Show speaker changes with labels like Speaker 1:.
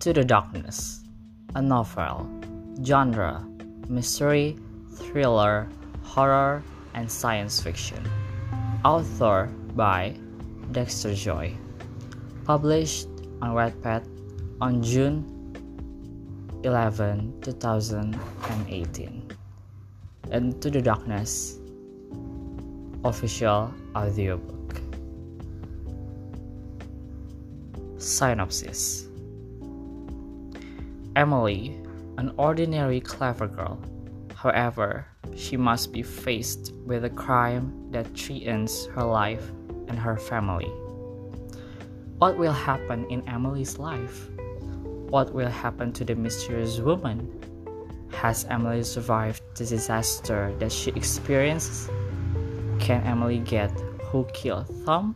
Speaker 1: Into the Darkness, a novel, genre, mystery, thriller, horror, and science fiction. Author by Dexter Joy. Published on Wattpad on June 11, 2018. Into the Darkness official audiobook. Synopsis Emily, an ordinary clever girl, however, she must be faced with a crime that threatens her life and her family. What will happen in Emily's life? What will happen to the mysterious woman? Has Emily survived the disaster that she experienced? Can Emily get who killed Tom?